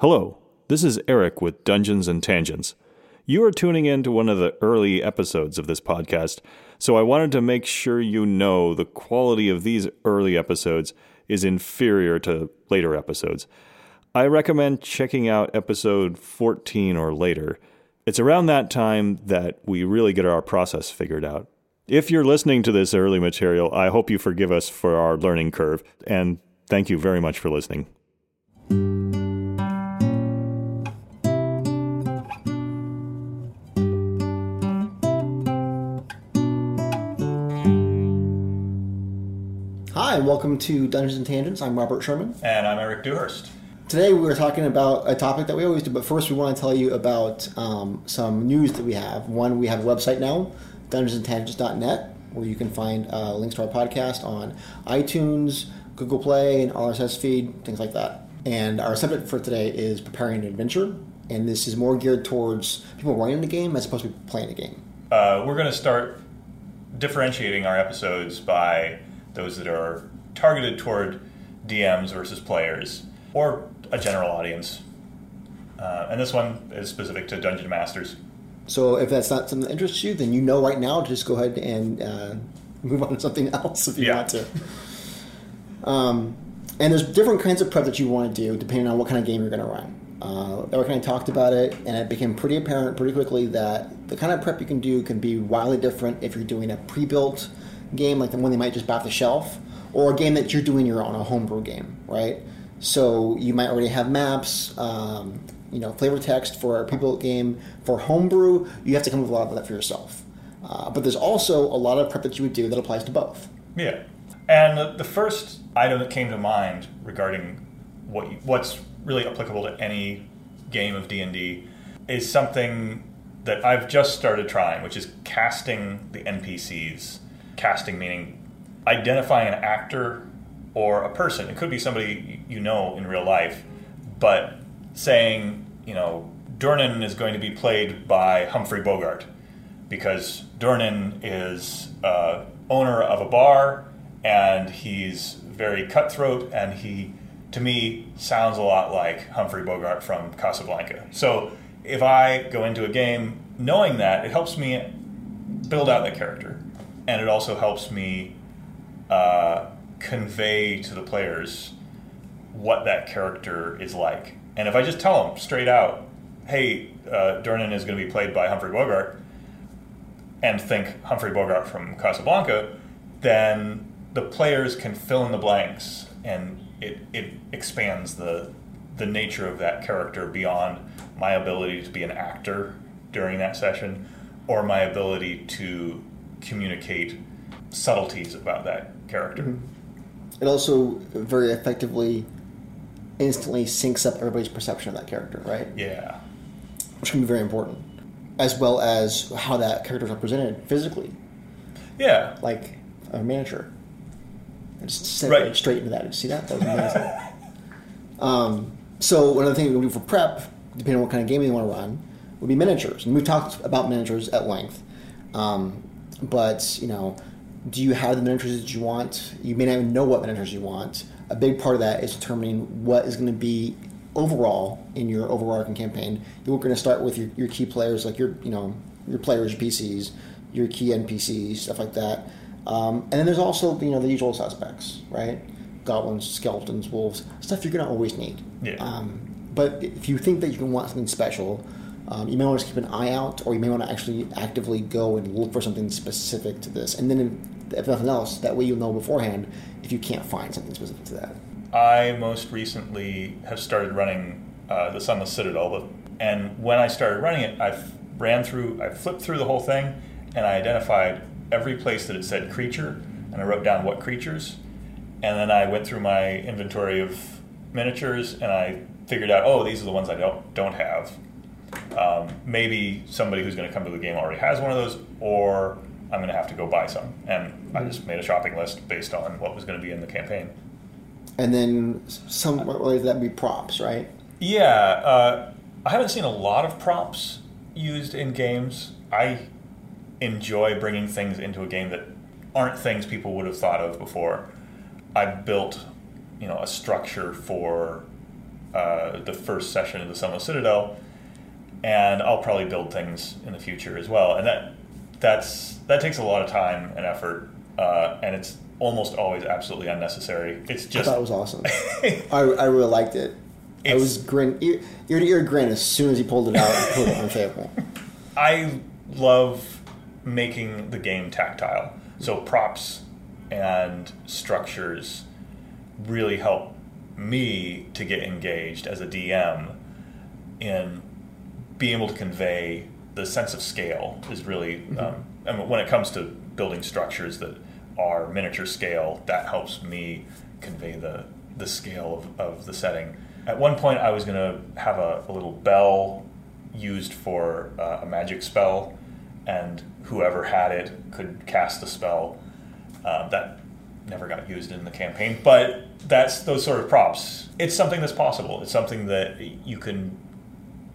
Hello, this is Eric with Dungeons and Tangents. You are tuning in to one of the early episodes of this podcast, so I wanted to make sure you know the quality of these early episodes is inferior to later episodes. I recommend checking out episode 14 or later. It's around that time that we really get our process figured out. If you're listening to this early material, I hope you forgive us for our learning curve, and thank you very much for listening. Welcome to Dungeons and Tangents. I'm Robert Sherman. And I'm Eric Dewhurst. Today we're talking about a topic that we always do, but first we want to tell you about um, some news that we have. One, we have a website now, dungeonsandtangents.net, where you can find uh, links to our podcast on iTunes, Google Play, and RSS feed, things like that. And our subject for today is preparing an adventure, and this is more geared towards people running the game as opposed to playing the game. Uh, we're going to start differentiating our episodes by those that are targeted toward DMs versus players, or a general audience. Uh, and this one is specific to Dungeon Masters. So if that's not something that interests you, then you know right now to just go ahead and uh, move on to something else if you Yeah. want to. Um, and there's different kinds of prep that you want to do depending on what kind of game you're going to run. Uh, Eric and I talked about it, and it became pretty apparent pretty quickly that the kind of prep you can do can be wildly different if you're doing a pre-built game like the one they might just buy off the shelf, or a game that you're doing your own, a homebrew game, right? So you might already have maps, um, you know, flavor text for a pre-built game. For homebrew, you have to come up with a lot of that for yourself. Uh, but there's also a lot of prep that you would do that applies to both. Yeah. And the, the first item that came to mind regarding what you, what's really applicable to any game of D&D is something that I've just started trying, which is casting the NPCs. Casting meaning identifying an actor or a person. It could be somebody you know in real life, but saying, you know, Durnan is going to be played by Humphrey Bogart because Durnan is uh, owner of a bar and he's very cutthroat and he, to me, sounds a lot like Humphrey Bogart from Casablanca. So if I go into a game knowing that, it helps me build out that character and it also helps me uh, convey to the players what that character is like. And if I just tell them straight out, hey, uh, is going to be played by Humphrey Bogart, and think Humphrey Bogart from Casablanca, then the players can fill in the blanks, and it, it expands the the nature of that character beyond my ability to be an actor during that session, or my ability to communicate subtleties about that character. It also very effectively, instantly syncs up everybody's perception of that character, right? Yeah. Which can be very important, as well as how that character is represented physically, Yeah. like a miniature. I just said Right. straight into that. Did you see that? That was amazing. um, so one of the things we do for prep, depending on what kind of game you want to run, would be miniatures. And we've talked about miniatures at length. Um, but you know, do you have the miniatures that you want? You may not even know what miniatures you want. A big part of that is determining what is going to be overall in your overarching campaign. You're going to start with your, your key players, like your you know your players, your PCs, your key NPCs, stuff like that. Um, and then there's also you know the usual suspects, right? Goblins, skeletons, wolves, stuff you're going to always need. Yeah. Um, but if you think that you can want something special, um, you may want to keep an eye out, or you may want to actually actively go and look for something specific to this. And then, if nothing else, that way you'll know beforehand if you can't find something specific to that. I most recently have started running uh, the Sunless Citadel, and when I started running it, I ran through, I flipped through the whole thing, and I identified every place that it said creature, and I wrote down what creatures, and then I went through my inventory of miniatures, and I figured out, oh, these are the ones I don't don't have. Um, maybe somebody who's going to come to the game already has one of those, or I'm going to have to go buy some, and I just made a shopping list based on what was going to be in the campaign. And then some related to that would be props, right? Yeah, uh, I haven't seen a lot of props used in games. I enjoy bringing things into a game that aren't things people would have thought of before. I built, you know, a structure for uh, the first session of the Sunless Citadel, and I'll probably build things in the future as well. And that that's that takes a lot of time and effort, uh, and it's almost always absolutely unnecessary. It's I just thought it was awesome. I, I really liked it. I It's- was grin ear, ear to ear grin as soon as he pulled it out and put it on the table. I love making the game tactile. So props and structures really help me to get engaged as a DM in being able to convey the sense of scale is really um, I mean, when it comes to building structures that are miniature scale that helps me convey the the scale of, of the setting. At one point i was going to have a, a little bell used for uh, a magic spell and whoever had it could cast the spell. Um, that never got used in the campaign but that's those sort of props. It's something that's possible. It's something that you can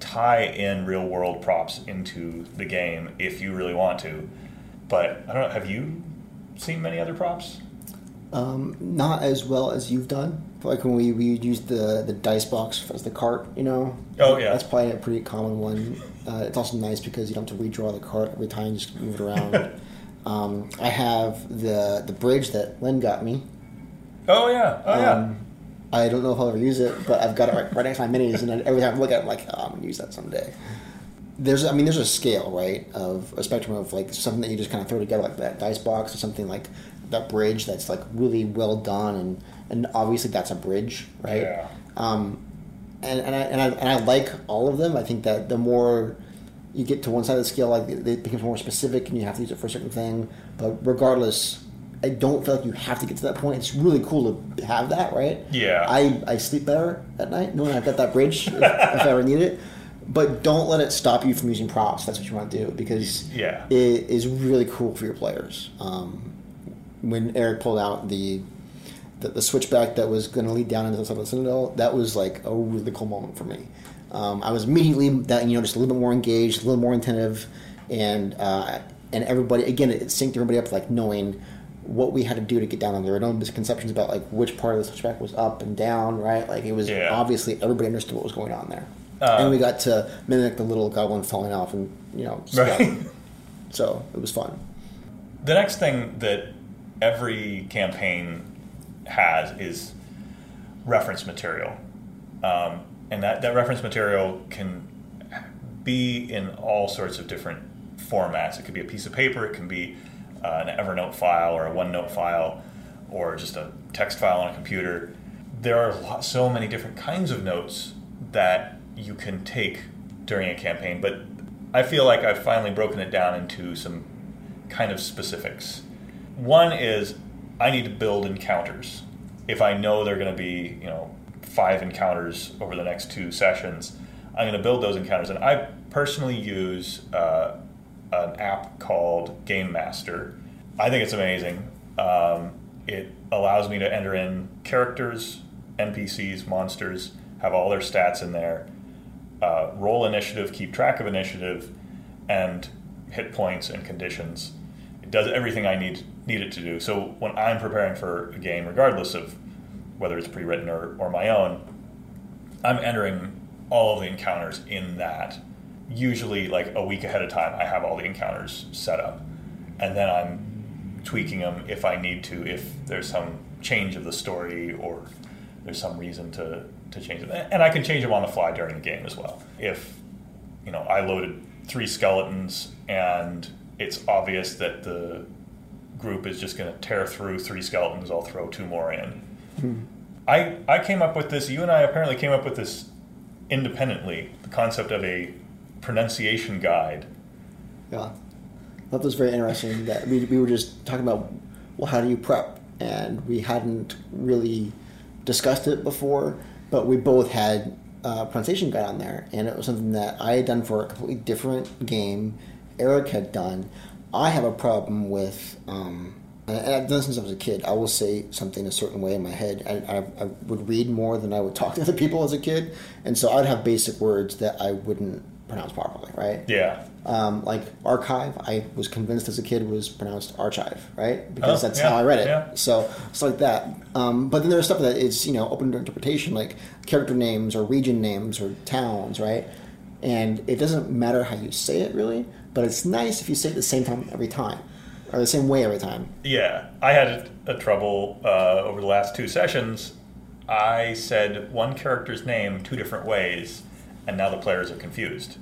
tie in real world props into the game if you really want to. But I don't know, have you seen many other props? Um, not as well as you've done. Like when we, we used the, the dice box as the cart, you know. Oh, yeah. That's probably a pretty common one. Uh, it's also nice because you don't have to redraw the cart every time, just move it around. um, I have the the bridge that Lynn got me. Oh yeah, oh yeah. I don't know if I'll ever use it, but I've got it right, right next to my minis, and every time I look at it, I'm like, oh, I'm gonna use that someday. There's, I mean, there's a scale, right, of a spectrum of like something that you just kind of throw together, like that dice box, or something like that bridge that's like really well done, and and obviously that's a bridge, right? Yeah. Um, and and I, and I and I like all of them. I think that the more you get to one side of the scale, like it becomes more specific, and you have to use it for a certain thing. But regardless, I don't feel like you have to get to that point. It's really cool to have that, right? Yeah. I, I sleep better at night knowing I've got that bridge if, if I ever need it. But don't let it stop you from using props. That's what you want to do because Yeah. it is really cool for your players. Um, when Eric pulled out the the, the switchback that was going to lead down into the Sunless Citadel, that was like a really cool moment for me. Um, I was immediately that you know just a little bit more engaged, a little more attentive, and uh, and everybody again it synced everybody up like knowing what we had to do to get down. And there were no misconceptions about like which part of the switchback was up and down, right? Like it was Yeah. obviously everybody understood what was going on there, Uh, and we got to mimic the little goblin falling off and you know, Right. so it was fun. The next thing that every campaign has is reference material. Um, and that, that reference material can be in all sorts of different formats. It could be a piece of paper, it can be uh, an Evernote file or a OneNote file, or just a text file on a computer. There are lo- so many different kinds of notes that you can take during a campaign, but I feel like I've finally broken it down into some kind of specifics. One is I need to build encounters. If I know they're going to be, you know, five encounters over the next two sessions, I'm going to build those encounters. And I personally use uh, an app called Game Master. I think it's amazing. Um, it allows me to enter in characters, NPCs, monsters, have all their stats in there, uh, roll initiative, keep track of initiative, and hit points and conditions. It does everything I need need it to do. So when I'm preparing for a game, regardless of whether it's pre-written or, or my own, I'm entering all of the encounters in that. Usually, like a week ahead of time, I have all the encounters set up, and then I'm tweaking them if I need to, if there's some change of the story or there's some reason to, to change it. And I can change them on the fly during the game as well. If you know I loaded three skeletons and it's obvious that the group is just going to tear through three skeletons, I'll throw two more in. Hmm. I I came up with this. You and I apparently came up with this independently. The concept of a pronunciation guide. Yeah, I thought that was very interesting. That we, we were just talking about well, how do you prep, and we hadn't really discussed it before, but we both had a pronunciation guide on there, and it was something that I had done for a completely different game. Eric had done. I have a problem with, um, and I've done this since I was a kid. I will say something a certain way in my head. I, I, I would read more than I would talk to other people as a kid, and so I'd have basic words that I wouldn't pronounced properly, right? Yeah. Um, like archive, I was convinced as a kid was pronounced archive, right? Because Oh, that's yeah, how I read it. yeah. So it's like that. Um, but then there's stuff that is you know open to interpretation, like character names or region names or towns, right? And it doesn't matter how you say it really, but it's nice if you say it the same time every time, or the same way every time. Yeah, I had a, a trouble uh, over the last two sessions. I said one character's name two different ways, and now the players are confused.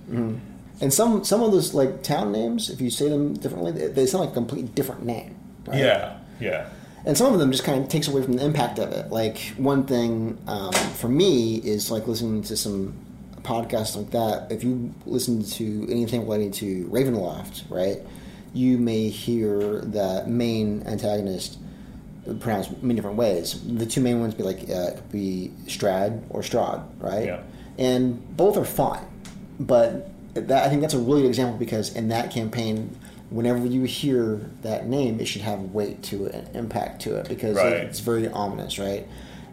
And some some of those like town names, if you say them differently, they, they sound like a completely different name. Right? Yeah, yeah, and some of them just kind of takes away from the impact of it. Like one thing um, for me is like listening to some podcasts like that. If you listen to anything relating to Ravenloft, right, you may hear the main antagonist pronounced many different ways. The two main ones be like uh, could be Strahd or Strahd, right? Yeah. And both are fine, but that I think that's a really good example because in that campaign, whenever you hear that name, it should have weight to it and impact to it because Right. it's very ominous, right?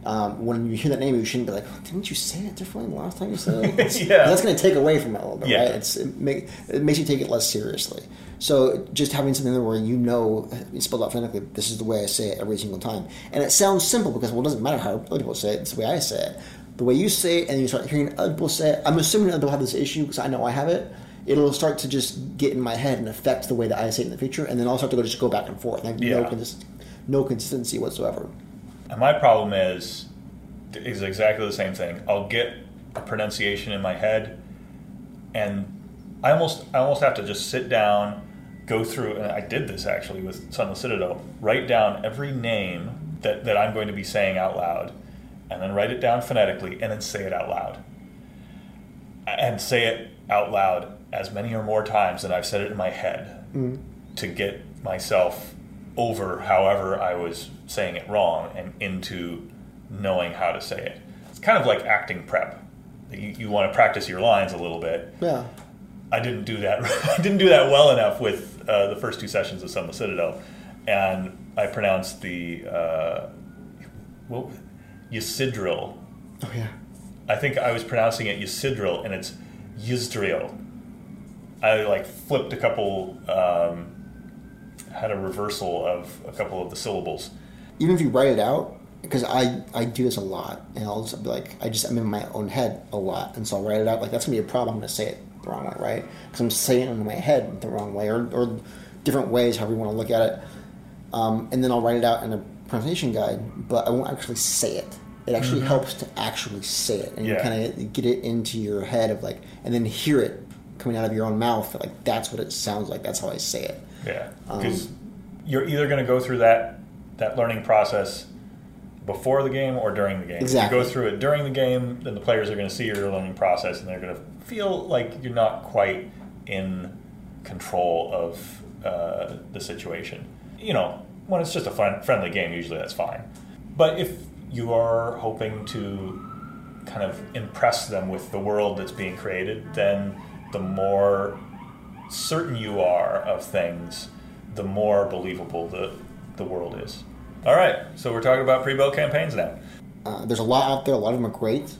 Um, when you hear that name, you shouldn't be like, "Didn't you say it differently the last time you said it?" Yeah. that's going to take away from it a little bit, Yeah. right? It's it, make, it makes you take it less seriously. So just having something there where you know it's spelled out phonetically, this is the way I say it every single time, and it sounds simple because well, it doesn't matter how other people say it; it's the way I say it. The way you say it, and you start hearing other people say it. I'm assuming other people have this issue because I know I have it. It'll start to just get in my head and affect the way that I say it in the future, and then I'll start to go just go back and forth. I have no, Yeah. no consistency whatsoever. And my problem is is exactly the same thing. I'll get a pronunciation in my head, and I almost I almost have to just sit down, go through, and I did this actually with Sunless Citadel. Write down every name that, that I'm going to be saying out loud, and then write it down phonetically, and then say it out loud. And say it out loud as many or more times than I've said it in my head to get myself over however I was saying it wrong and into knowing how to say it. It's kind of like acting prep. You, you want to practice your lines a little bit. Yeah. I didn't do that. I didn't do that well enough with uh, the first two sessions of Sunless Citadel, and I pronounced the uh, well, Ysidril. Oh yeah. I think I was pronouncing it Ysidril, and it's Yisdriel. I like flipped a couple, um, had a reversal of a couple of the syllables. even if you write it out, because I, I do this a lot, and I'll just be like, I just I'm in my own head a lot, and so I'll write it out. Like that's gonna be a problem. I'm gonna say it the wrong way, right? Because I'm saying it in my head the wrong way, or, or different ways, however you want to look at it. Um, and then I'll write it out in a pronunciation guide, but I won't actually say it. It actually helps to actually say it, and Yeah. kind of get it into your head of like, and then hear it coming out of your own mouth. Like that's what it sounds like. That's how I say it. Yeah, Um, because you're either going to go through that that learning process before the game or during the game. Exactly. If you go through it during the game, then the players are going to see your learning process and they're going to feel like you're not quite in control of uh, the situation. You know, when it's just a fun, friendly game, usually that's fine. But if you are hoping to kind of impress them with the world that's being created, then the more certain you are of things, the more believable the, the world is. All right, so we're talking about pre-built campaigns now. Uh, there's a lot out there. A lot of them are great.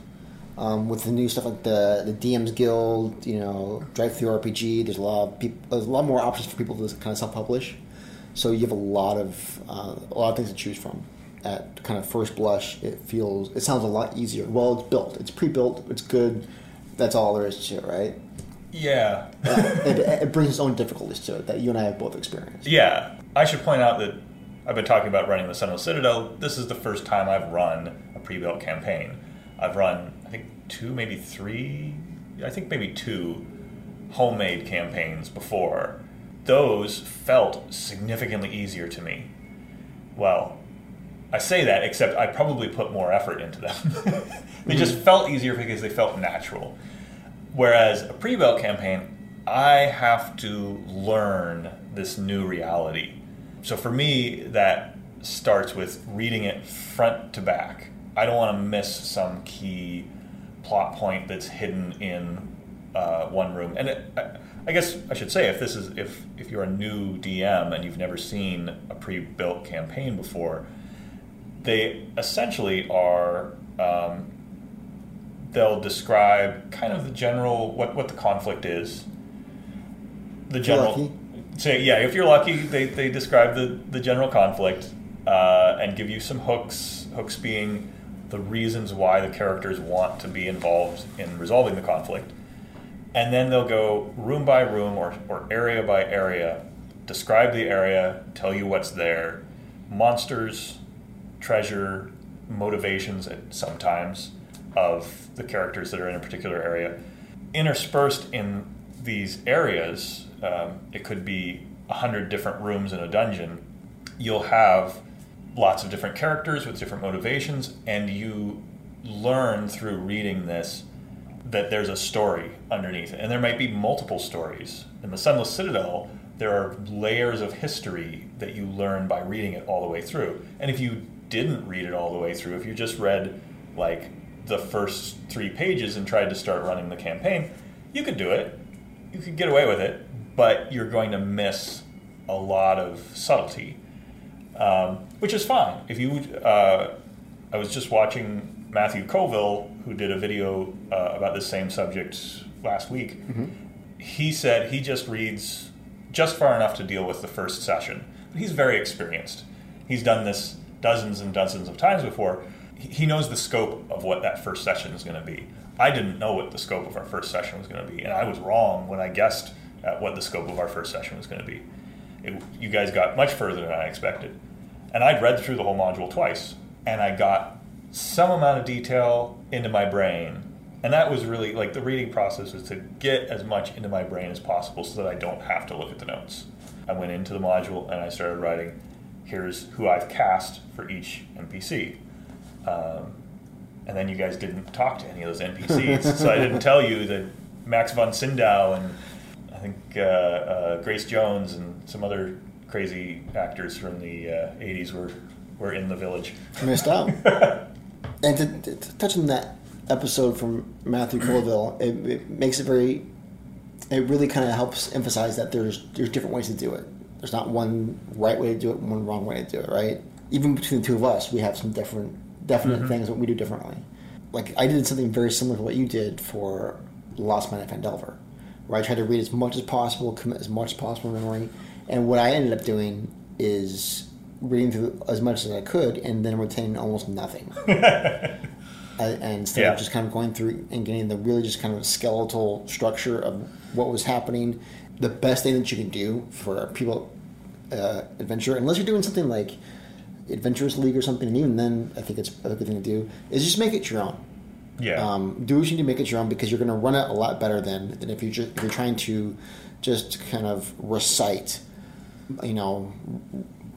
Um, with the new stuff like the the DM's Guild, you know, DriveThruRPG. There's a lot of people. There's a lot more options for people to kind of self-publish. So you have a lot of uh, a lot of things to choose from. At kind of first blush, it feels it sounds a lot easier. Well, it's built. It's pre-built. It's good. That's all there is to it, right? Yeah. it, it brings its own difficulties to it that you and I have both experienced. yeah. I should point out that I've been talking about running the Sunless Citadel. This is the first time I've run a pre-built campaign. I've run, I think, two, maybe three, I think maybe two homemade campaigns before. Those felt significantly easier to me. Well, I say that, except I probably put more effort into them. they just felt easier because they felt natural. Whereas a pre built campaign, I have to learn this new reality. So for me, that starts with reading it front to back. I don't want to miss some key plot point that's hidden in uh, one room. And it, I, I guess I should say, if this is if if you're a new DM and you've never seen a pre-built campaign before, they essentially are um, they'll describe kind of the general what what the conflict is. The general lucky. say yeah, if you're lucky, they, they describe the, the general conflict uh, and give you some hooks. Hooks being the reasons why the characters want to be involved in resolving the conflict. And then they'll go room by room or, or area by area, describe the area, tell you what's there, monsters, treasure, motivations at sometimes of the characters that are in a particular area. Interspersed in these areas, um, it could be a hundred different rooms in a dungeon. You'll have lots of different characters with different motivations, and you learn through reading this that there's a story underneath. And there might be multiple stories. In the Sunless Citadel, there are layers of history that you learn by reading it all the way through. And if you didn't read it all the way through, if you just read like the first three pages and tried to start running the campaign, you could do it. You could get away with it, but you're going to miss a lot of subtlety, um, which is fine. If you, uh, I was just watching Matthew Colville, who did a video uh, about this same subject last week. He said he just reads just far enough to deal with the first session, but he's very experienced. He's done this dozens and dozens of times before. He he knows the scope of what that first session is going to be. I didn't know what the scope of our first session was going to be, and I was wrong when I guessed at what the scope of our first session was going to be. It, you guys got much further than I expected. And I'd read through the whole module twice, and I got some amount of detail into my brain. And that was really like the reading process was to get as much into my brain as possible so that I don't have to look at the notes. I went into the module and I started writing here's who I've cast for each NPC. Um, and then you guys didn't talk to any of those NPCs, so I didn't tell you that Max von Sydow and I think uh, uh, Grace Jones and some other crazy actors from the uh, 80s were, were in the village. missed out. and to, to, to touch on that episode from Matthew Colville, it, it makes it very. It really kind of helps emphasize that there's there's different ways to do it. There's not one right way to do it, one wrong way to do it. Right? Even between the two of us, we have some different definite mm-hmm. things that we do differently. Like I did something very similar to what you did for Lost Mine of Phandelver, where I tried to read as much as possible, commit as much as possible memory, and what I ended up doing is reading through as much as I could, and then retaining almost nothing. And instead Yeah. of just kind of going through and getting the really just kind of skeletal structure of what was happening, the best thing that you can do for people uh, adventure, unless you're doing something like Adventurers League or something, and even then, I think it's a good thing to do, is just make it your own. Yeah. Um, do what you need to make it your own because you're going to run it a lot better than, than if, you just, if you're trying to just kind of recite, you know,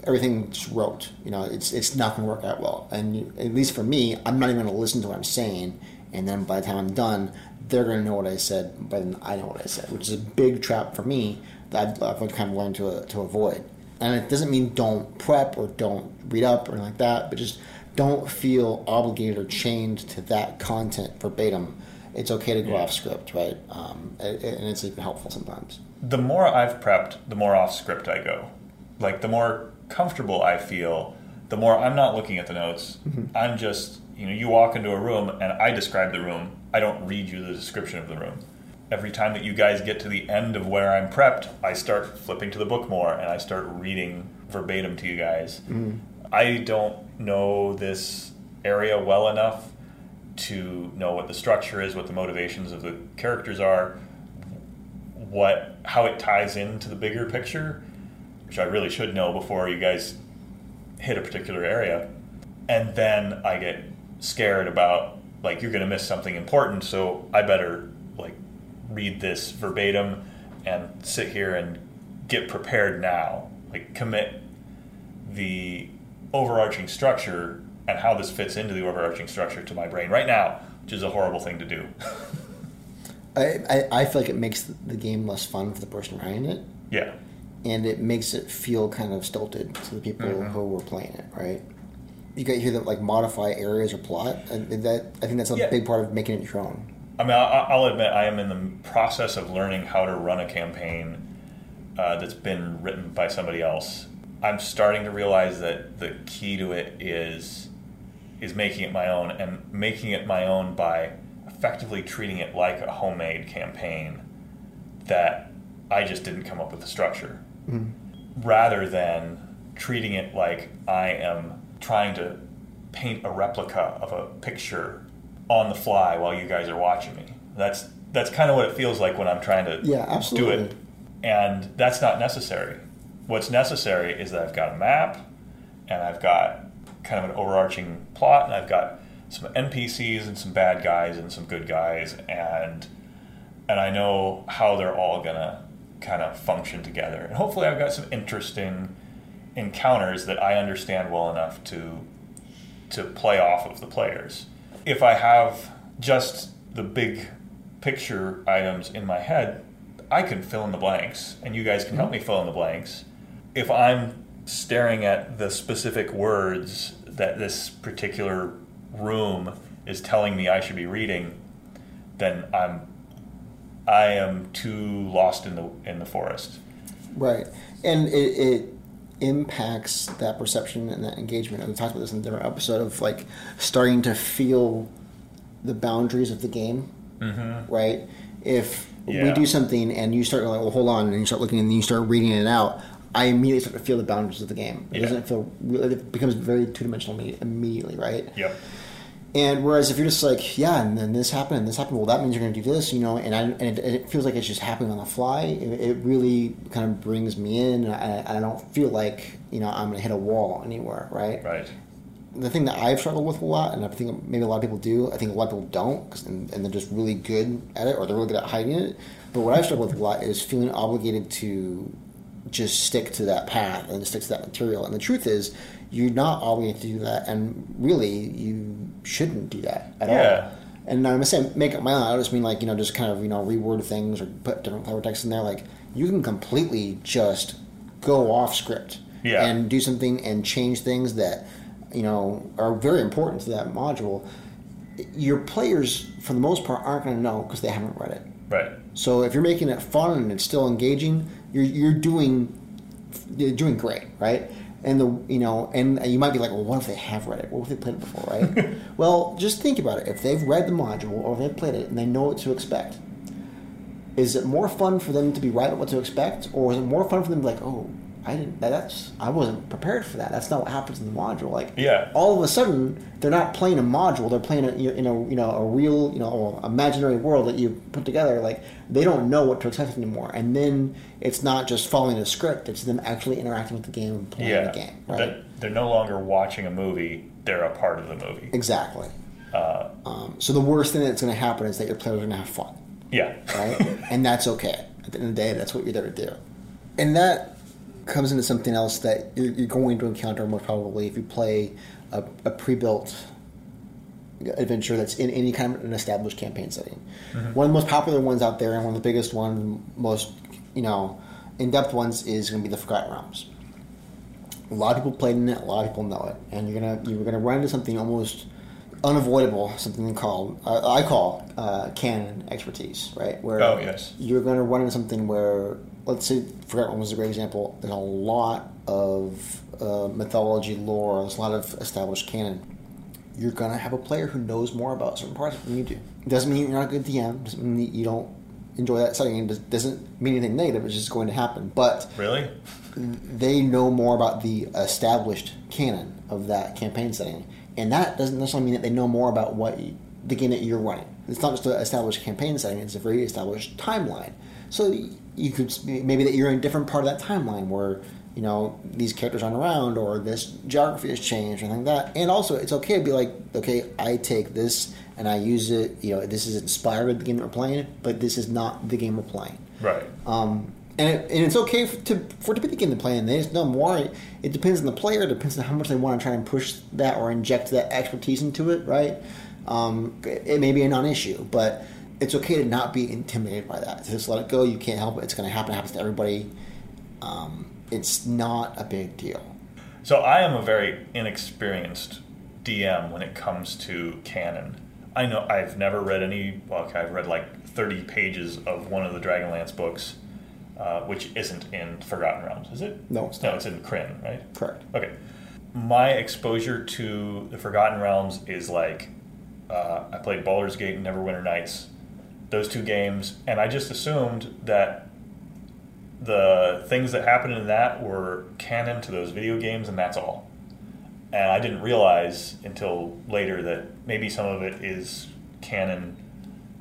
everything just rote. You know, it's it's not going to work out well. And you, at least for me, I'm not even going to listen to what I'm saying. And then by the time I'm done, they're going to know what I said, but then I know what I said, which is a big trap for me that I've, I've kind of learned to to avoid. And it doesn't mean don't prep or don't read up or anything like that, but just don't feel obligated or chained to that content verbatim. It's okay to go off script, right? Um, and it's even helpful sometimes. the more I've prepped, the more off script I go. Like the more comfortable I feel, the more I'm not looking at the notes. Mm-hmm. I'm just, you know, you walk into a room and I describe the room. I don't read you the description of the room. Every time that you guys get to the end of where I'm prepped, I start flipping to the book more and I start reading verbatim to you guys. Mm-hmm. I don't know this area well enough to know what the structure is, what the motivations of the characters are, what how it ties into the bigger picture, which I really should know before you guys hit a particular area. And then I get scared about like you're going to miss something important, so I better like read this verbatim and sit here and get prepared now. Like commit the overarching structure and how this fits into the overarching structure to my brain right now, which is a horrible thing to do. I, I, I feel like it makes the game less fun for the person writing it, yeah. And it makes it feel kind of stilted to the people who were playing it, right? You got to hear that like modify areas or plot, and that I think that's a Yeah. big part of making it your own. I mean, I'll admit I am in the process of learning how to run a campaign uh, that's been written by somebody else. I'm starting to realize that the key to it is is making it my own and making it my own by effectively treating it like a homemade campaign that I just didn't come up with the structure, rather than treating it like I am trying to paint a replica of a picture on the fly while you guys are watching me. That's that's kind of what it feels like when I'm trying to Yeah, absolutely. do it, and that's not necessary. What's necessary is that I've got a map, and I've got kind of an overarching plot, and I've got some NPCs and some bad guys and some good guys, and and I know how they're all gonna kind of function together, and hopefully I've got some interesting encounters that I understand well enough to to play off of the players. If I have just the big picture items in my head, I can fill in the blanks, and you guys can help me mm-hmm. fill in the blanks. If I'm staring at the specific words that this particular room is telling me I should be reading, then I'm I am too lost in the in the forest. Right, and it, it impacts that perception and that engagement. And we talked about this in a different episode of like starting to feel the boundaries of the game. Mm-hmm. Right, if we do something and you start like, well, hold on, and you start looking and then you start reading it out. I immediately start to feel the boundaries of the game. It Yeah. doesn't feel. It becomes very two dimensional immediately, right? Yep. And whereas if you're just like, yeah, and then this happened, and this happened, well, that means you're going to do this, you know, and, I, and it, it feels like it's just happening on the fly. It, it really kind of brings me in, and I, I don't feel like, you know, I'm going to hit a wall anywhere, right? Right. The thing that I've struggled with a lot, and I think maybe a lot of people do, I think a lot of people don't, 'cause- and, and they're just really good at it, or they're really good at hiding it. But what I've struggled with a lot is feeling obligated to just stick to that path and stick to that material. And the truth is, you're not obligated to do that, and really, you shouldn't do that at Yeah. all. And I'm gonna say make up my own. I just mean like you know just kind of you know reword things or put different clever text in there. Like you can completely just go off script Yeah. and do something and change things that you know are very important to that module. Your players, for the most part, aren't going to know because they haven't read it. Right. So if you're making it fun and it's still engaging, you're you're doing you're doing great, right? And the you know, and you might be like, well, what if they have read it? What if they played it before, right? well, just think about it. If they've read the module or they've played it and they know what to expect, is it more fun for them to be right about what to expect, or is it more fun for them to be like, oh, I didn't. that- That's I wasn't prepared for that. That's not what happens in the module. Like, Yeah. all of a sudden, they're not playing a module. They're playing a, in a you know a real you know imaginary world that you put together. Like they don't know what to expect anymore. And then it's not just following a script. It's them actually interacting with the game and playing Yeah. the game. Right. They're, they're no longer watching a movie; they're a part of the movie. exactly. Uh, Um, so the worst thing that's going to happen is that your players are going to have fun. yeah. right? and that's okay. At the end of the day, that's what you're there to do. And that comes into something else that you're, you're going to encounter most probably if you play a, a pre-built adventure that's in any kind of an established campaign setting. One of the most popular ones out there, and one of the biggest ones, most you know, in-depth ones, is going to be the Forgotten Realms. A lot of people played in it. A lot of people know it, and you're gonna you're gonna run into something almost unavoidable. Something called uh, I call uh, canon expertise, right? Where Oh, yes. you're gonna run into something where, let's say, Forgotten Realms is a great example. There's a lot of uh, mythology lore. There's a lot of established canon. You're gonna have a player who knows more about certain parts than you do. It doesn't mean you're not a good DM. Doesn't mean you don't enjoy that setting. It doesn't mean anything negative. It's just going to happen. But Really? they know more about the established canon of that campaign setting, and that doesn't necessarily mean that they know more about what the game that you're running. It's not just an established campaign setting; it's a very established timeline. So you could maybe that you're in a different part of that timeline where you know these characters aren't around, or this geography has changed, or anything like that. And also, it's okay to be like, okay, I take this and I use it. You know, this is inspired by the game that we're playing, but this is not the game we're playing. Right. Um, and, it, and it's okay for, to, for it to be the game to play in. There's no more. It depends on the player. It depends on how much they want to try and push that or inject that expertise into it, right? Um, it, it may be a non-issue, but it's okay to not be intimidated by that. Just let it go. You can't help it. It's going to happen. It happens to everybody. Um, it's not a big deal. So I am a very inexperienced DM when it comes to canon. I know I've never read any. Well, okay, I've read like thirty pages of one of the Dragonlance books, uh, which isn't in Forgotten Realms, is it? No, it's no, it's in Krynn, right? Correct. Okay. My exposure to the Forgotten Realms is like Uh, I played Baldur's Gate and Neverwinter Nights, those two games, and I just assumed that the things that happened in that were canon to those video games, and that's all. And I didn't realize until later that maybe some of it is canon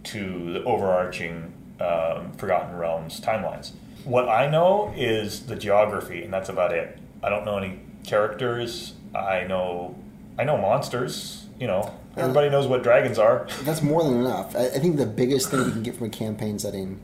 to the overarching um, Forgotten Realms timelines. What I know is the geography, and that's about it. I don't know any characters. I know I know monsters. You know, Uh, everybody knows what dragons are. That's more than enough. I, think the biggest thing we can get from a campaign setting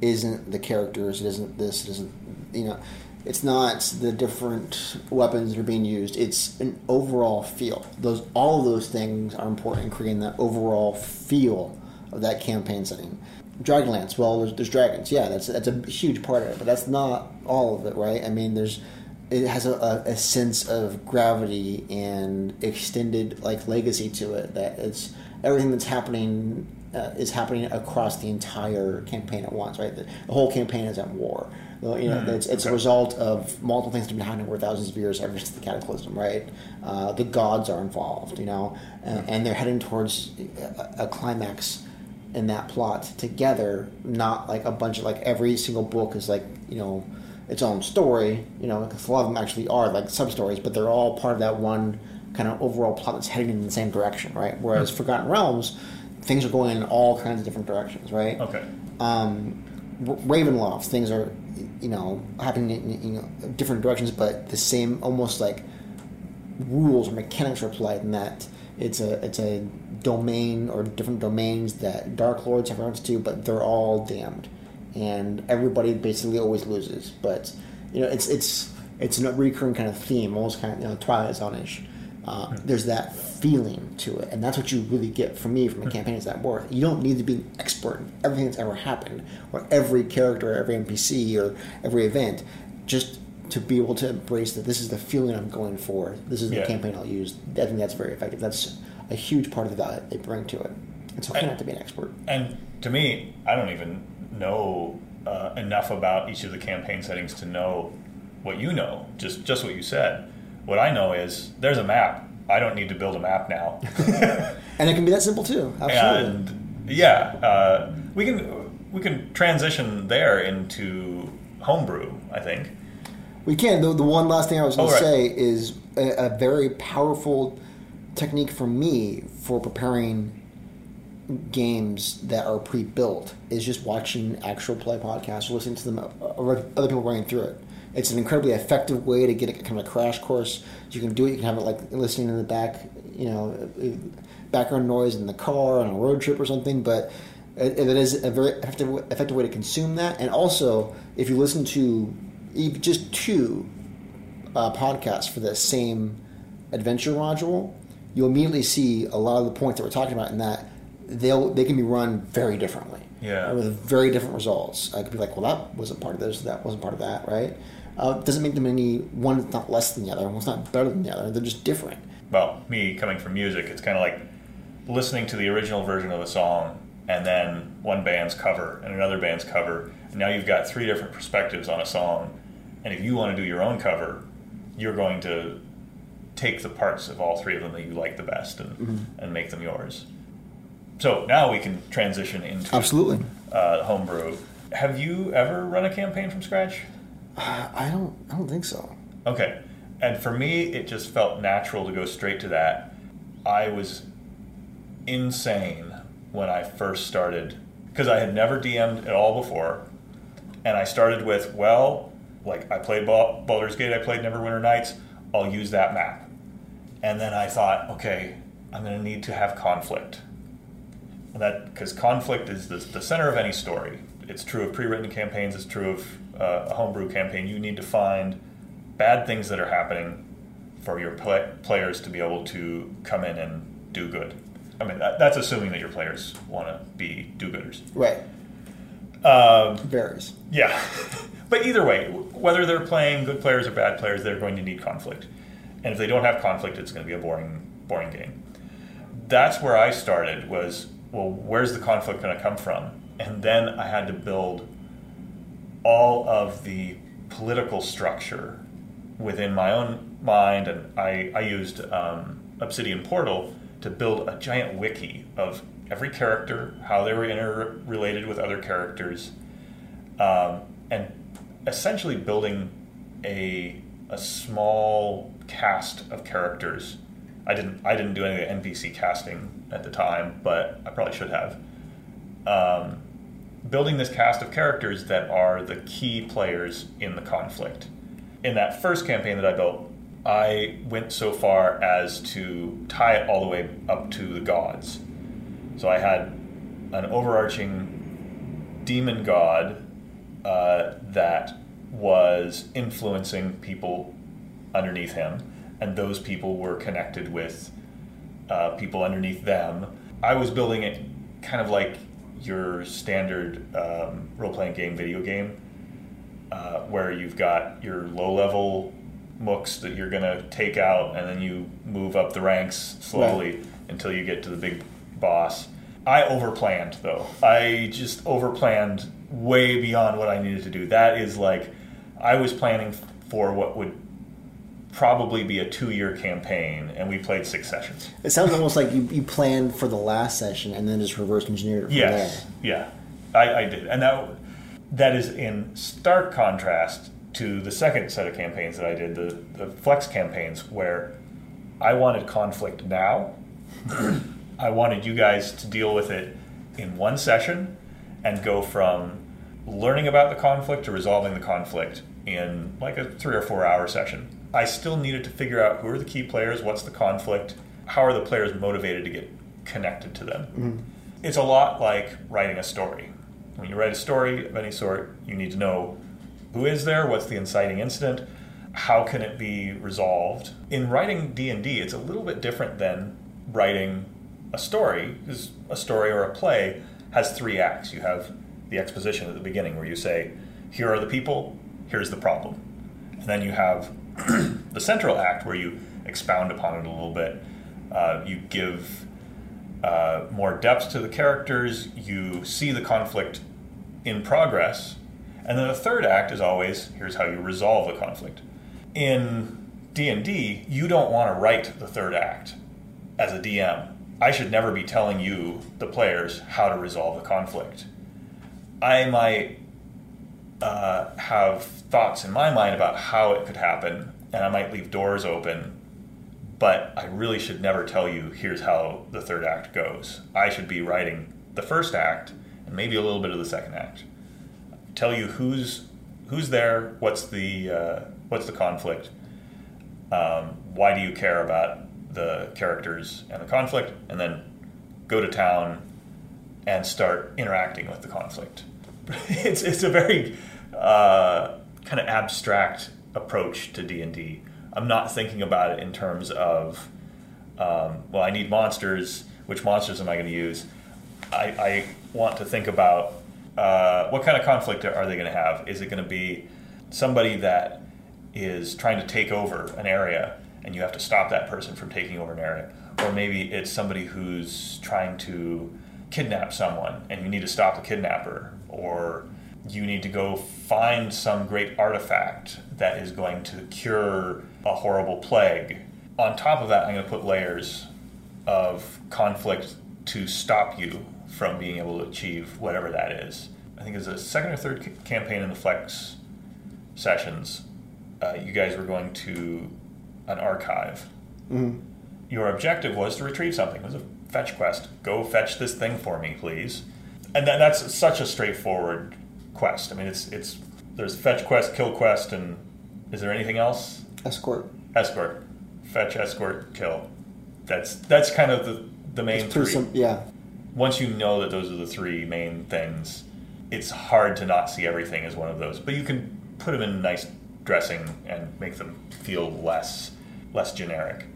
isn't the characters. It isn't this. It isn't you know. It's not the different weapons that are being used. It's an overall feel. Those all of those things are important in creating that overall feel of that campaign setting. Dragonlance. Well, there's, there's dragons. Yeah, that's that's a huge part of it, but that's not all of it, right? I mean, there's it has a, a, sense of gravity and extended like legacy to it. That it's everything that's happening uh, is happening across the entire campaign at once, right? The, the whole campaign is at war. You know, Mm, it's, it's a result of multiple things that have been happening over thousands of years ever since the Cataclysm, right? Uh, the gods are involved, you know, and, and they're heading towards a, a climax in that plot together, not like a bunch of like every single book is like you know its own story. You know, because a lot of them actually are like sub stories, but they're all part of that one kind of overall plot that's heading in the same direction, right? Whereas Forgotten Realms, things are going in all kinds of different directions, right? Okay. um, Ravenloft, things are, you know, happening in you know different directions, but the same, almost like rules or mechanics are applied in that it's a it's a domain or different domains that Dark Lords have rights to, but they're all damned, and everybody basically always loses. But you know, it's it's it's a recurring kind of theme, almost kind of you know Twilight Zone-ish. Uh, there's that feeling to it, and that's what you really get from me from a campaign is that war. You don't need to be an expert in everything that's ever happened, or every character, or every NPC, or every event. Just to be able to embrace that this is the feeling I'm going for. This is the Yeah. campaign I'll use. I think that's very effective. That's a huge part of the value they bring to it. So you don't to be an expert. And to me, I don't even know uh, enough about each of the campaign settings to know what you know. Just just what you said. What I know is there's a map. I don't need to build a map now. And it can be that simple too. Absolutely. and yeah, uh, we can we can transition there into homebrew. I think. We can. The, the one last thing I was going Oh, to right. say is a, a very powerful technique for me for preparing games that are pre-built is just watching actual play podcasts or listening to them uh, or other people running through it. It's an incredibly effective way to get a kind of a crash course. You can do it. You can have it like listening in the back, you know, background noise in the car on a road trip or something. But it, it is a very effective, effective way to consume that. And also, if you listen to just two uh, podcasts for the same adventure module, you'll immediately see a lot of the points that we're talking about in that they'll they can be run very differently. Yeah. With very different results. I could be like, well, that wasn't part of this, that wasn't part of that, right? Uh, doesn't make them any one not less than the other, one's not better than the other. They're just different. well, me coming from music, it's kind of like listening to the original version of a song and then one band's cover and another band's cover. And now you've got three different perspectives on a song. And if you want to do your own cover, you're going to take the parts of all three of them that you like the best and, and make them yours. So now we can transition into Absolutely. uh, homebrew. Have you ever run a campaign from scratch? Uh, I don't I don't think so. Okay. And for me, it just felt natural to go straight to that. I was insane when I first started because I had never DM'd at all before. And I started with, well, like I played Bal- Baldur's Gate, I played Neverwinter Nights, I'll use that map. And then I thought, okay, I'm going to need to have conflict. And that because conflict is the, the center of any story. It's true of pre-written campaigns. It's true of uh, a homebrew campaign. You need to find bad things that are happening for your play- players to be able to come in and do good. I mean, that, that's assuming that your players want to be do-gooders. Right. Um, Varies. yeah, but either way, whether they're playing good players or bad players, they're going to need conflict. And if they don't have conflict, it's going to be a boring, boring game. That's where I started. Was well, where's the conflict going to come from? And then I had to build all of the political structure within my own mind, and I, I used um, Obsidian Portal to build a giant wiki of every character, how they were interrelated with other characters, um, and essentially building a a small cast of characters. I didn't I didn't do any NPC casting at the time, but I probably should have. Um, building this cast of characters that are the key players in the conflict. In that first campaign that I built, I went so far as to tie it all the way up to the gods. So I had an overarching demon god uh, that was influencing people underneath him, and those people were connected with uh, people underneath them. I was building it kind of like your standard um, role playing game video game, uh, where you've got your low level mooks that you're going to take out, and then you move up the ranks slowly right. until you get to the big boss. I overplanned though. I just overplanned way beyond what I needed to do. That is like I was planning for what would probably be a two-year campaign, and we played six sessions. It sounds almost like you, you planned for the last session and then just reverse engineered it from yes. there. Yeah, I, I did, and that that is in stark contrast to the second set of campaigns that I did, the the flex campaigns, where I wanted conflict now. I wanted you guys to deal with it in one session and go from learning about the conflict to resolving the conflict in like a three or four hour session. I still needed to figure out who are the key players, what's the conflict, how are the players motivated to get connected to them. Mm-hmm. It's a lot like writing a story. When you write a story of any sort, you need to know who is there, what's the inciting incident, how can it be resolved. In writing D&D, it's a little bit different than writing a story, because a story or a play has three acts. You have the exposition at the beginning where you say, here are the people, here's the problem. And then you have the central act where you expound upon it a little bit. Uh, you give uh, more depth to the characters, you see the conflict in progress. And then the third act is always here's how you resolve the conflict. In D&D, you don't want to write the third act as a DM. I should never be telling you, the players, how to resolve the conflict. I might uh, have thoughts in my mind about how it could happen, and I might leave doors open, but I really should never tell you, here's how the third act goes. I should be writing the first act and maybe a little bit of the second act. Tell you who's who's there, what's the uh, what's the conflict, um, why do you care about the characters and the conflict, and then go to town and start interacting with the conflict. it's it's a very uh, kind of abstract approach to D and D. I'm not thinking about it in terms of um, well, I need monsters. Which monsters am I going to use? I, I, want to think about uh, what kind of conflict are they going to have. Is it going to be somebody that is trying to take over an area and you have to stop that person from taking over an area, or maybe it's somebody who's trying to kidnap someone and you need to stop the kidnapper, or you need to go find some great artifact that is going to cure a horrible plague. On top of that, I'm going to put layers of conflict to stop you from being able to achieve whatever that is. I think it was a second or third c- campaign in the Flex sessions. Uh, you guys were going to an archive. Mm-hmm. Your objective was to retrieve something. It was a fetch quest. Go fetch this thing for me, please. And that, that's such a straightforward quest. I mean, it's it's there's fetch quest, kill quest, and is there anything else? Escort. Escort. Fetch, escort, kill. That's that's kind of the the main three. Yeah. Once you know that those are the three main things, it's hard to not see everything as one of those. But you can put them in nice dressing and make them feel less less generic.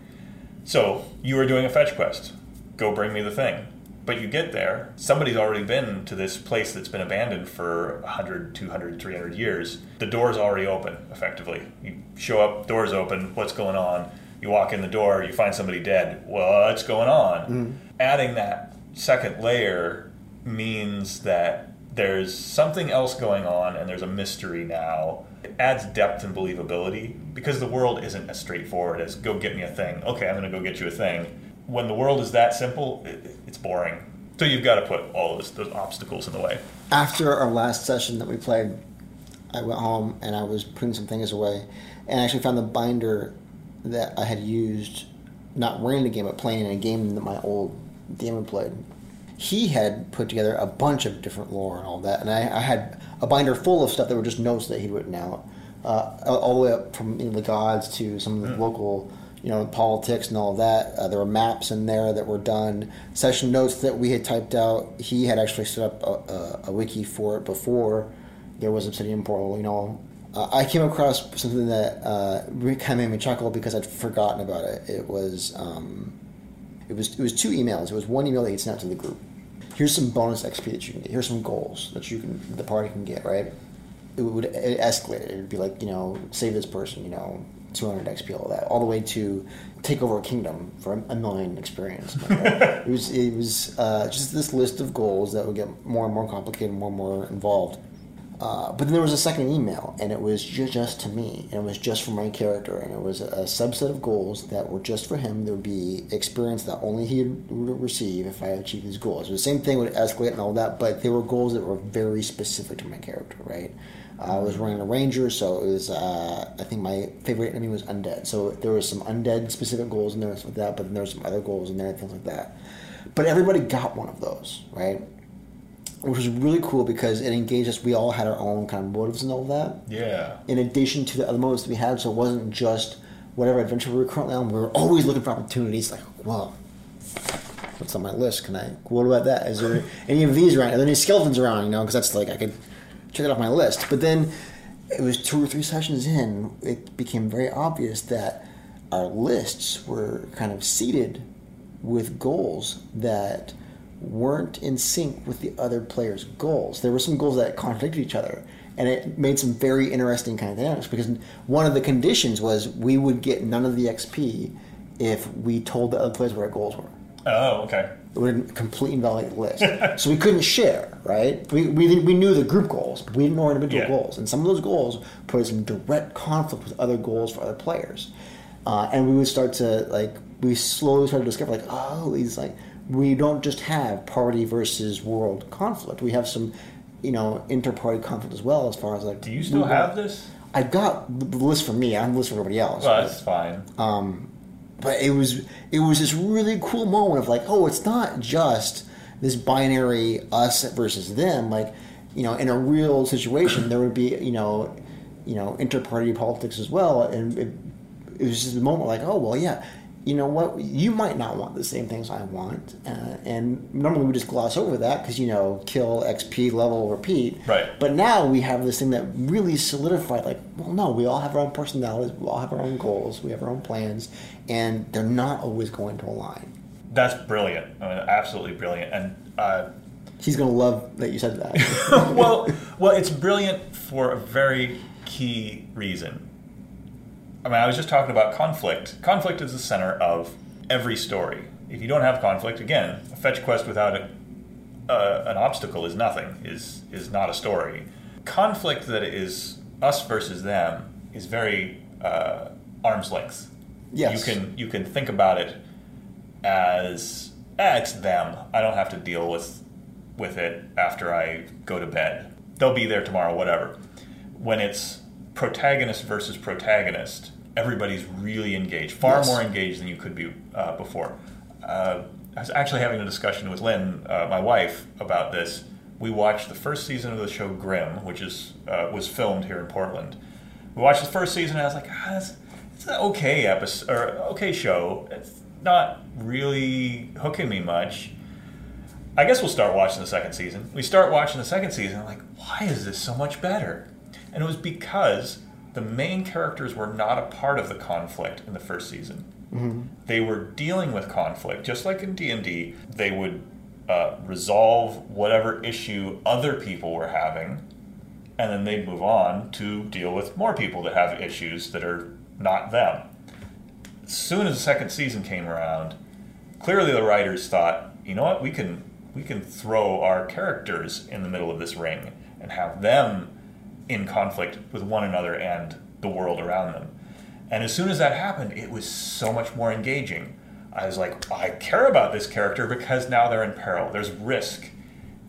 So you are doing a fetch quest. Go bring me the thing. But you get there, somebody's already been to this place that's been abandoned for 100, 200, 300 years. The door's already open, effectively. You show up, door's open, what's going on? You walk in the door, you find somebody dead. What's going on? Mm. Adding that second layer means that there's something else going on and there's a mystery now it adds depth and believability because the world isn't as straightforward as go get me a thing. Okay, I'm going to go get you a thing. When the world is that simple, it, it's boring. So you've got to put all those, those obstacles in the way. After our last session that we played, I went home and I was putting some things away, and I actually found the binder that I had used, not running the game, but playing in a game that my old DM played. He had put together a bunch of different lore and all that, and I, I had a binder full of stuff that were just notes that he'd written out, uh, all the way up from you know, the gods to some of the local you know, politics and all of that. Uh, there were maps in there that were done, session notes that we had typed out. He had actually set up a, a, a wiki for it before there was Obsidian Portal. You know, uh, I came across something that uh, kind of made me chuckle because I'd forgotten about it. It was um, it was it was two emails. It was one email that he sent out to the group. Here's some bonus XP that you can get. Here's some goals that you can the party can get. Right. It would it escalate. It would be like you know save this person. You know 200 XP, all that, all the way to take over a kingdom for a million experience. it was it was uh, just this list of goals that would get more and more complicated, more and more involved. Uh, but then there was a second email, and it was just, just to me, and it was just for my character, and it was a, subset of goals that were just for him. There would be experience that only he would receive if I achieved these goals. The same thing would escalate and all that, but they were goals that were very specific to my character, right? I was running a ranger, so it was. Uh, I think my favorite enemy was undead. So there was some undead specific goals in there and stuff like that, but then there were some other goals in there and things like that. But everybody got one of those, right? Which was really cool because it engaged us. We all had our own kind of motives and all that. Yeah. In addition to the other motives that we had, so it wasn't just whatever adventure we were currently on. We were always looking for opportunities. Like, well, what's on my list? Can I? What about that? Is there any of these around? Are there any skeletons around? You know, because that's like I could check it off my list. But then it was two or three sessions in, it became very obvious that our lists were kind of seated with goals that weren't in sync with the other players' goals. There were some goals that contradicted each other, and it made some very interesting kind of dynamics because one of the conditions was we would get none of the XP if we told the other players what our goals were. Oh, okay. It would completely invalidate the list. so we couldn't share, right? We, we, we knew the group goals, but we didn't know our individual Yeah. goals. And some of those goals put us in direct conflict with other goals for other players. Uh, and we would start to, like, we slowly started to discover, like, oh, these, like, we don't just have party versus world conflict. We have some, you know, inter-party conflict as well as far as, like... Do you still have this? I've got the list for me. I have the list for everybody else. Well, but- that's fine. um, but it was it was this really cool moment of like, oh, it's not just this binary us versus them. Like, you know, in a real situation, there would be you know, you know, inter-party politics as well, and it, it was just a moment like, oh, well, yeah. You know what? You might not want the same things I want, uh, and normally we just gloss over that because you know, kill XP level repeat. Right. But now we have this thing that really solidified like, well, no, we all have our own personalities, we all have our own goals, we have our own plans, and they're not always going to align. That's brilliant. I mean, absolutely brilliant. And uh, He's going to love that you said that. well, well, it's brilliant for a very key reason. I mean, I was just talking about conflict. Conflict is the center of every story. If you don't have conflict, again, a fetch quest without a, uh, an obstacle is nothing. is is not a story. Conflict that is us versus them is very uh, arm's length. Yes. You can you can think about it as eh, it's them. I don't have to deal with with it after I go to bed. They'll be there tomorrow, whatever. When it's protagonist versus protagonist, everybody's really engaged, far Yes. more engaged than you could be uh, before. Uh, I was actually having a discussion with Lynn, uh, my wife, about this. We watched the first season of the show Grimm, which is uh, was filmed here in Portland. We watched the first season, and I was like, ah, it's, it's an okay episode or okay show. It's not really hooking me much. I guess we'll start watching the second season. We start watching the second season, I'm like, why is this so much better? And it was because the main characters were not a part of the conflict in the first season. They were dealing with conflict, just like in D and D. They would uh, resolve whatever issue other people were having, and then they'd move on to deal with more people that have issues that are not them. As soon as the second season came around, clearly the writers thought, you know what, we can we can throw our characters in the middle of this ring and have them in conflict with one another and the world around them. And as soon as that happened, it was so much more engaging. I was like, I care about this character because now they're in peril. There's risk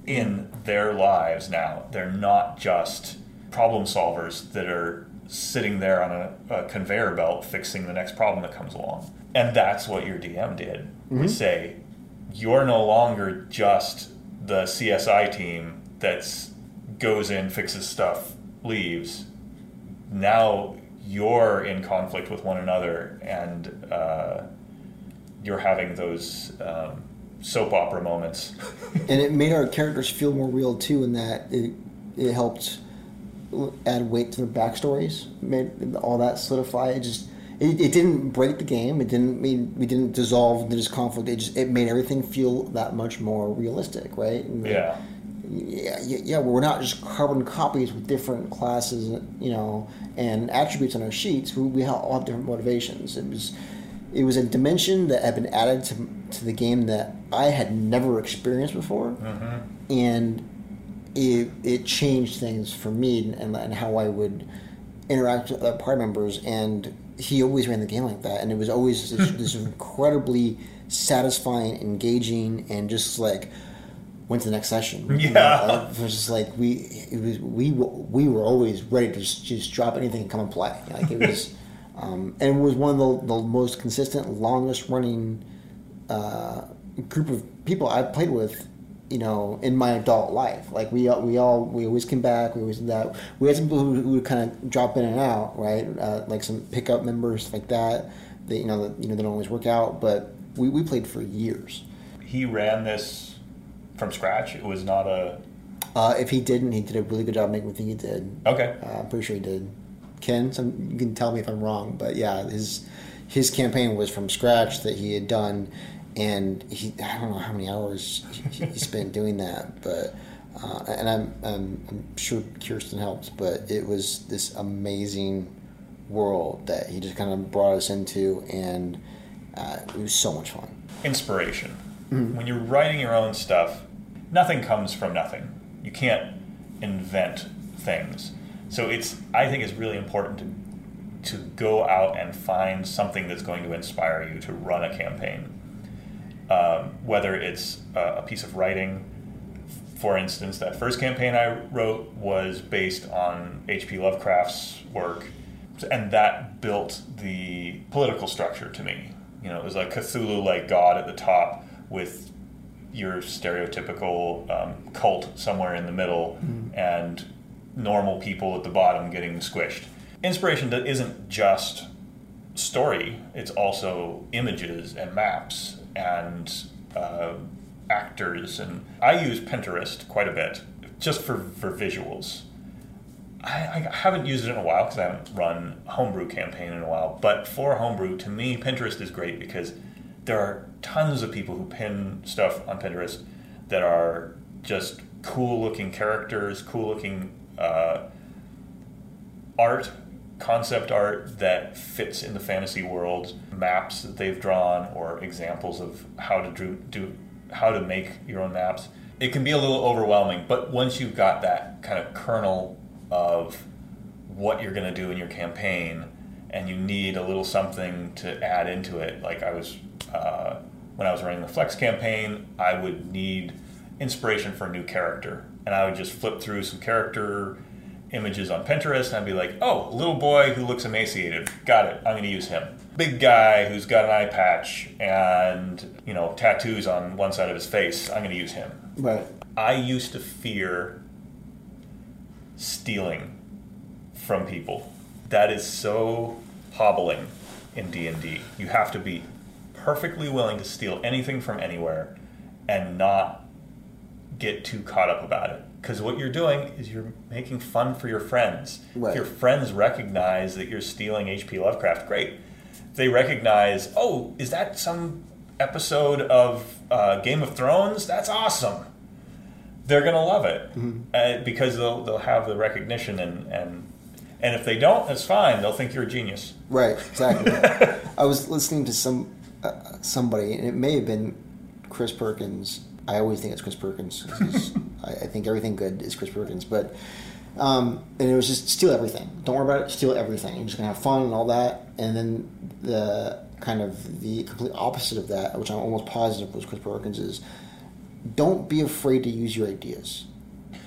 in their lives now. They're not just problem solvers that are sitting there on a, a conveyor belt fixing the next problem that comes along. And that's what your DM did. Mm-hmm. Say, you're no longer just the CSI team that's goes in, fixes stuff, leaves. Now you're in conflict with one another, and uh, you're having those um, soap opera moments. and it made our characters feel more real too, in that it it helped add weight to their backstories, made all that solidify. It just it, it didn't break the game. It didn't mean we didn't dissolve into this conflict. It just it made everything feel that much more realistic, right? And yeah. Yeah, yeah, we're not just carbon copies with different classes, you know, and attributes on our sheets. We, we all have different motivations. It was, it was a dimension that had been added to, to the game that I had never experienced before, mm-hmm. and it, it changed things for me and, and how I would interact with other party members. And he always ran the game like that, and it was always this, this incredibly satisfying, engaging, and just like went to the next session. Yeah, you know, it was just like we it was we we were always ready to just, just drop anything and come and play. Like it was, um, and it was one of the, the most consistent, longest running uh, group of people I played with you know, in my adult life. Like we we all we always came back. We always did that. We had some people who, who would kind of drop in and out, right? Uh, like some pickup members like that. That you know, that, you know, they don't always work out. But we, we played for years. He ran this from scratch. It was not a. Uh, if he didn't, he did a really good job making me think he did. Okay. Uh, I'm pretty sure he did. Ken, some, you can tell me if I'm wrong, but yeah, his his campaign was from scratch that he had done and he I don't know how many hours he, he spent doing that, but uh, and I'm, I'm, I'm sure Kirsten helped, but it was this amazing world that he just kind of brought us into, and uh, it was so much fun. Inspiration. Mm-hmm. When you're writing your own stuff, nothing comes from nothing. You can't invent things. So it's I think it's really important to to go out and find something that's going to inspire you to run a campaign um, whether it's a, a piece of writing. For instance, that first campaign I wrote was based on H.P. Lovecraft's work, and that built the political structure to me. You know, it was a Cthulhu like god at the top with your stereotypical um, cult somewhere in the middle mm-hmm. and normal people at the bottom getting squished. Inspiration that isn't just story, it's also images and maps and uh, actors, and I use Pinterest quite a bit just for for visuals. I, I haven't used it in a while because I haven't run a homebrew campaign in a while. But for homebrew, to me, Pinterest is great because there are tons of people who pin stuff on Pinterest that are just cool looking characters, cool looking uh, art concept art that fits in the fantasy world, maps that they've drawn, or examples of how to do, do how to make your own maps. It can be a little overwhelming, but once you've got that kind of kernel of what you're going to do in your campaign, and you need a little something to add into it, like I was uh, when I was running the Flex campaign, I would need inspiration for a new character, and I would just flip through some character images on Pinterest and I'd be like, oh, little boy who looks emaciated. Got it. I'm going to use him. Big guy who's got an eye patch and, you know, tattoos on one side of his face. I'm going to use him. Right. I used to fear stealing from people. That is so hobbling in D&D. You have to be perfectly willing to steal anything from anywhere and not get too caught up about it because what you're doing is you're making fun for your friends. Right. If your friends recognize that you're stealing H.P. Lovecraft, great. If they recognize, oh, is that some episode of uh, Game of Thrones? That's awesome. They're gonna love it mm-hmm. uh, because they'll they'll have the recognition and and and if they don't, that's fine. They'll think you're a genius. Right. Exactly. I was listening to some uh, somebody, and it may have been Chris Perkins. I always think it's Chris Perkins. I, I, think everything good is Chris Perkins, but um, and it was just steal everything. Don't worry about it. Steal everything. You're just gonna have fun and all that. And then the kind of the complete opposite of that, which I'm almost positive was Chris Perkins, is don't be afraid to use your ideas.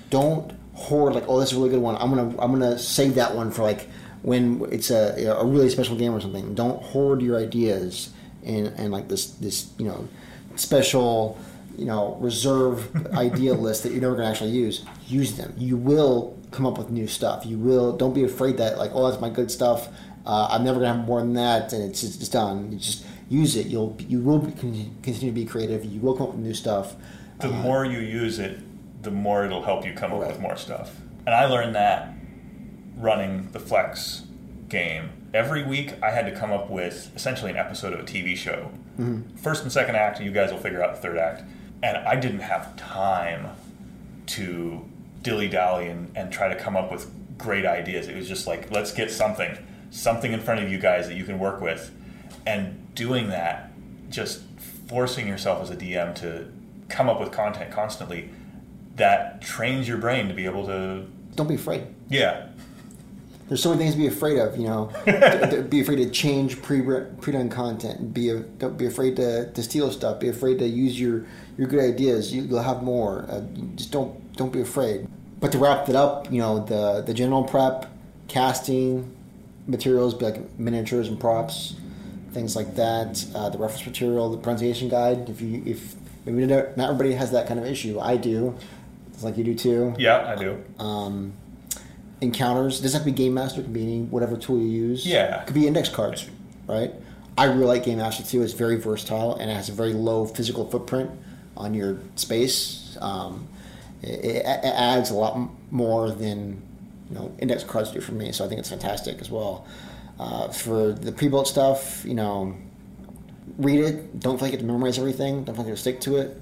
Don't hoard like, oh, that's a really good one. I'm gonna I'm gonna save that one for like when it's a a really special game or something. Don't hoard your ideas and and like this this you know special you know reserve idea list that you're never gonna actually use. Use them. You will come up with new stuff. You will. Don't be afraid that like, oh, that's my good stuff. Uh, I'm never gonna have more than that, and it's it's done. You just use it. You'll you will be, continue to be creative. You will come up with new stuff. The Uh, more you use it, the more it'll help you come up Right. with more stuff. And I learned that running the Flex game. Every week, I had to come up with essentially an episode of a TV show. Mm-hmm. First and second act, you guys will figure out the third act. And I didn't have time to dilly dally and, and try to come up with great ideas. It was just like, let's get something, something in front of you guys that you can work with. And doing that, just forcing yourself as a DM to come up with content constantly, that trains your brain to be able to, don't be afraid. yeah, There's so many things to be afraid of, you know. Be afraid to change pre pre done content. Be a, don't be afraid to, to steal stuff. Be afraid to use your, your good ideas. You, you'll have more. Uh, just don't don't be afraid. But to wrap it up, you know the the general prep, casting, materials be like miniatures and props, things like that. Uh, the reference material, the pronunciation guide. If you if maybe not everybody has that kind of issue. I do. Like you do too yeah, I do. um, encounters. Doesn't have to be Game Master. Can be any whatever tool you use. Yeah. Could be index cards, right? I really like Game Master too. It's very versatile and it has a very low physical footprint on your space. Um, it, it, it adds a lot more than you know index cards do for me. So I think it's fantastic as well. Uh, for the pre-built stuff, you know, read it. Don't feel like you have to memorize everything. Don't feel like you have to stick to it.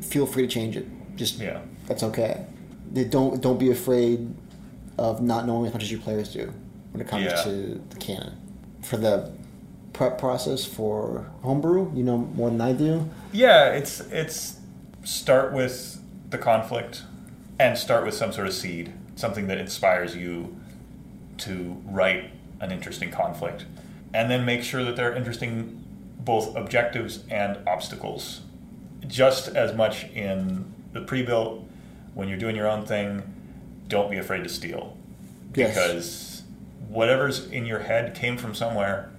Feel free to change it. Just Yeah. that's okay. They don't don't be afraid of not knowing as much as your players do when it comes Yeah. to the canon. For the prep process for homebrew, you know more than I do. Yeah, it's it's start with the conflict and start with some sort of seed, something that inspires you to write an interesting conflict. And then make sure that there are interesting both objectives and obstacles. Just as much in the pre-built when you're doing your own thing, don't be afraid to steal. Yes. Because whatever's in your head came from somewhere.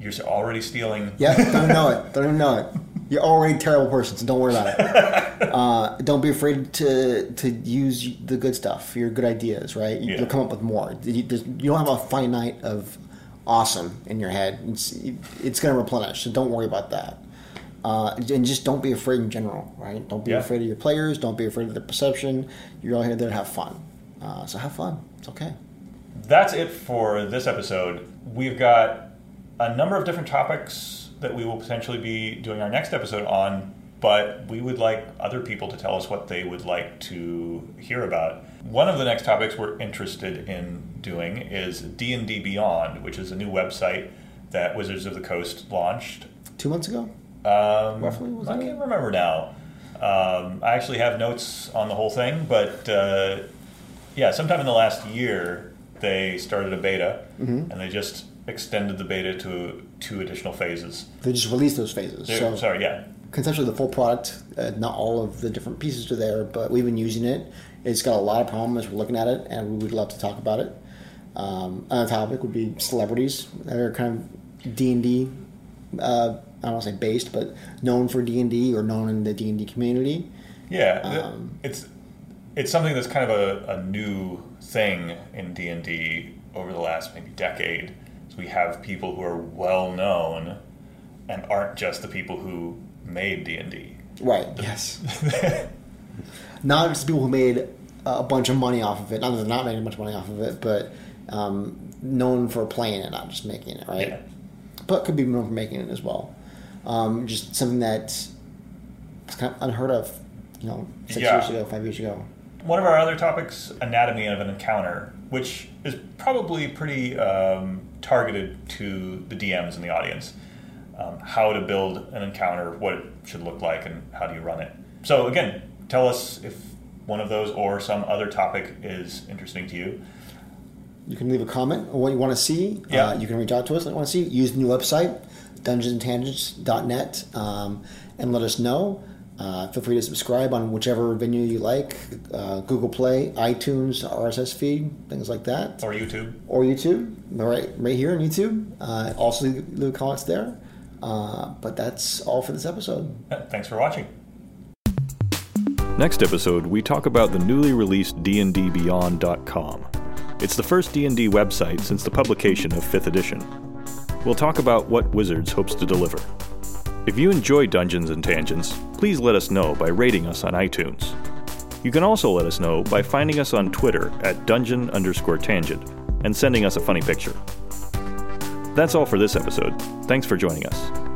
You're already stealing Yeah, don't know it. Don't even know it. You're already a terrible person, so don't worry about it. Uh, don't be afraid to to use the good stuff, your good ideas. Right? You, Yeah. You'll come up with more. You, you don't have a finite of awesome in your head. It's it's going to replenish, so don't worry about that. Uh, and just don't be afraid in general, right? Don't be Yeah. afraid of your players. Don't be afraid of their perception. You're all here there to have fun. Uh, so have fun. It's okay. that's it for this episode. We've got a number of different topics that we will potentially be doing our next episode on, but we would like other people to tell us what they would like to hear about. One of the next topics we're interested in doing is D&D Beyond, which is a new website that Wizards of the Coast launched. Two months ago. Um, Roughly, was I that can't remember now. Um, I actually have notes on the whole thing, but uh, yeah, sometime in the last year they started a beta, Mm-hmm. and they just extended the beta to two additional phases. They just released those phases. They're- So Sorry, yeah, conceptually the full product. Uh, not all of the different pieces are there, but we've been using it. It's got a lot of problems. We're looking at it, and we would love to talk about it. Um, another topic would be celebrities that are kind of D and D. I don't want to say based, but known for D and D or known in the D and D community. yeah. Um, it's it's something that's kind of a, a new thing in D and D over the last maybe decade. So we have people who are well known and aren't just the people who made D and D. Right. Yes. not just people who made a bunch of money off of it. Not that they're not making much money off of it, but um, known for playing it, not just making it. Right. Yeah. But could be known for making it as well. Um, just something that's kind of unheard of. You know, six Yeah. years ago, five years ago. One of our other topics, anatomy of an encounter, which is probably pretty um, targeted to the DMs in the audience. Um, how to build an encounter, what it should look like, and how do you run it. So again, tell us if one of those or some other topic is interesting to you. You can leave a comment on what you want to see. Yeah. Uh, you can reach out to us. What you want to see. Use the new website, dungeonsandtangents.net, um, and let us know. Uh, feel free to subscribe on whichever venue you like uh, Google Play, iTunes, RSS feed, things like that. Or YouTube. Or YouTube, right, right here on YouTube. Uh, also, leave comments there. Uh, but that's all for this episode. Thanks for watching. Next episode, we talk about the newly released dndbeyond.com. It's the first D&D website since the publication of 5th edition. We'll talk about what Wizards hopes to deliver. If you enjoy Dungeons and Tangents, please let us know by rating us on iTunes. You can also let us know by finding us on Twitter at dungeon underscore tangent and sending us a funny picture. That's all for this episode. Thanks for joining us.